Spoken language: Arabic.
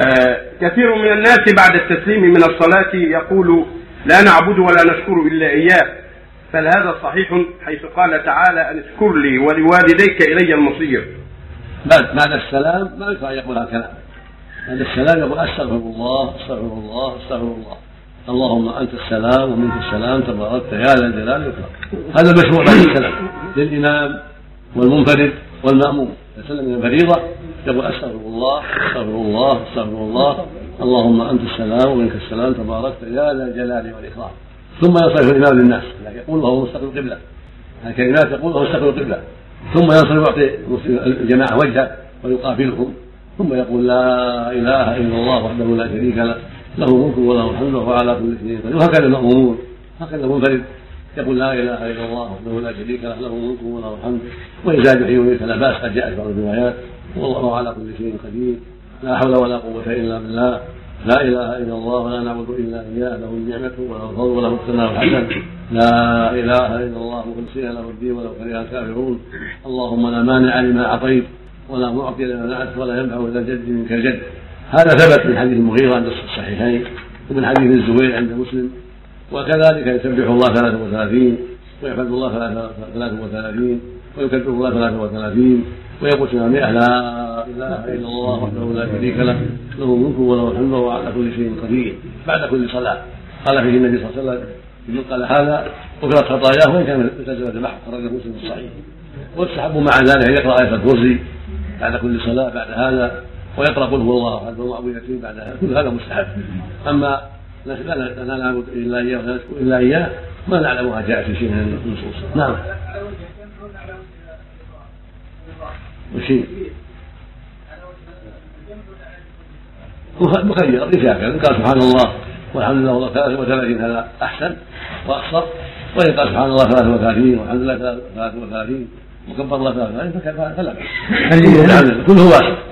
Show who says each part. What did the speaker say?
Speaker 1: آه كثير من الناس بعد التسليم من الصلاة يقول لا نعبد ولا نشكر إلا إياه فهل هذا صحيح حيث قال تعالى أن اشكر لي ولوالديك إلي المصير؟
Speaker 2: بعد بعد السلام ما ينفع يقول هكذا. بعد السلام يقول أستغفر الله أستغفر الله أستغفر الله. اللهم أنت السلام ومنك السلام تباركت يا ذا الجلال والإكرام. هذا المشروع بعد السلام للإمام والمنفرد والمأموم. اذا سلم من الفريضه يقول استغفر الله استغفر الله استغفر الله. اللهم أنت السلام ومنك السلام تباركت يا ذا الجلال والإكرام. ثم ينصرف الإمام للناس. يقول وهو مستقبل القبلة. الكلمات يقول وهو مستقبل القبلة. ثم ينصرف يعطي الجماعة وجهه ويقابلهم. ثم يقول لا إله إلا الله وحده لا شريك له له الملك وله الحمد وهو على كل شيء قدير. وهكذا المأمومون. هكذا المنفرد. يقول لا إله إلا الله وحده لا شريك له له الملك وله الحمد. وإذا يحيي ويميت لا بأس قد جاءت بعض الروايات. والله على كل شيء قدير. لا حول ولا قوة إلا بالله. لا إله إلا الله ولا نعبد إلا إياه. له النعمة وله الفضل وله الثناء الحسن. لا إله إلا الله مخلصين له الدين ولو كره الكافرون. اللهم لا مانع لما أعطيت ولا معطي لما منعت ولا ينفع الا الجد منك الجد. هذا ثبت من حديث المغيرة عند الصحيحين ومن حديث الزبير عند مسلم. وكذلك يسبح الله 33 ويحمد الله 33 ويكبر الله 33 ويقول سبحانه 100 لا إله إلا الله وحده لا شريك له له الملك وله الحمد وهو على كل شيء قدير بعد كل صلاة. قال فيه النبي صلى الله عليه وسلم من قال هذا غفرت خطاياه وإن كان سلسله البحر. خرجه مسلم الصحيح. واستحبوا مع ذلك ان يقرأ آية الكرسي بعد كل صلاة بعد هذا ويقرأ قل هو الله أحد ومعوذتين بعد هذا كل هذا مستحب. أما لا نعبد إلا إياه ولا إلا إياه. ما نعلمها جاءت في شيء من النصوص. نعم. وشيء مخير هكذا ان قال سبحان الله والحمد لله والله 33 هذا أحسن وأقصر. وإن قال سبحان الله 33 والحمد لله 33 وكبر الله 33 فلا كل هو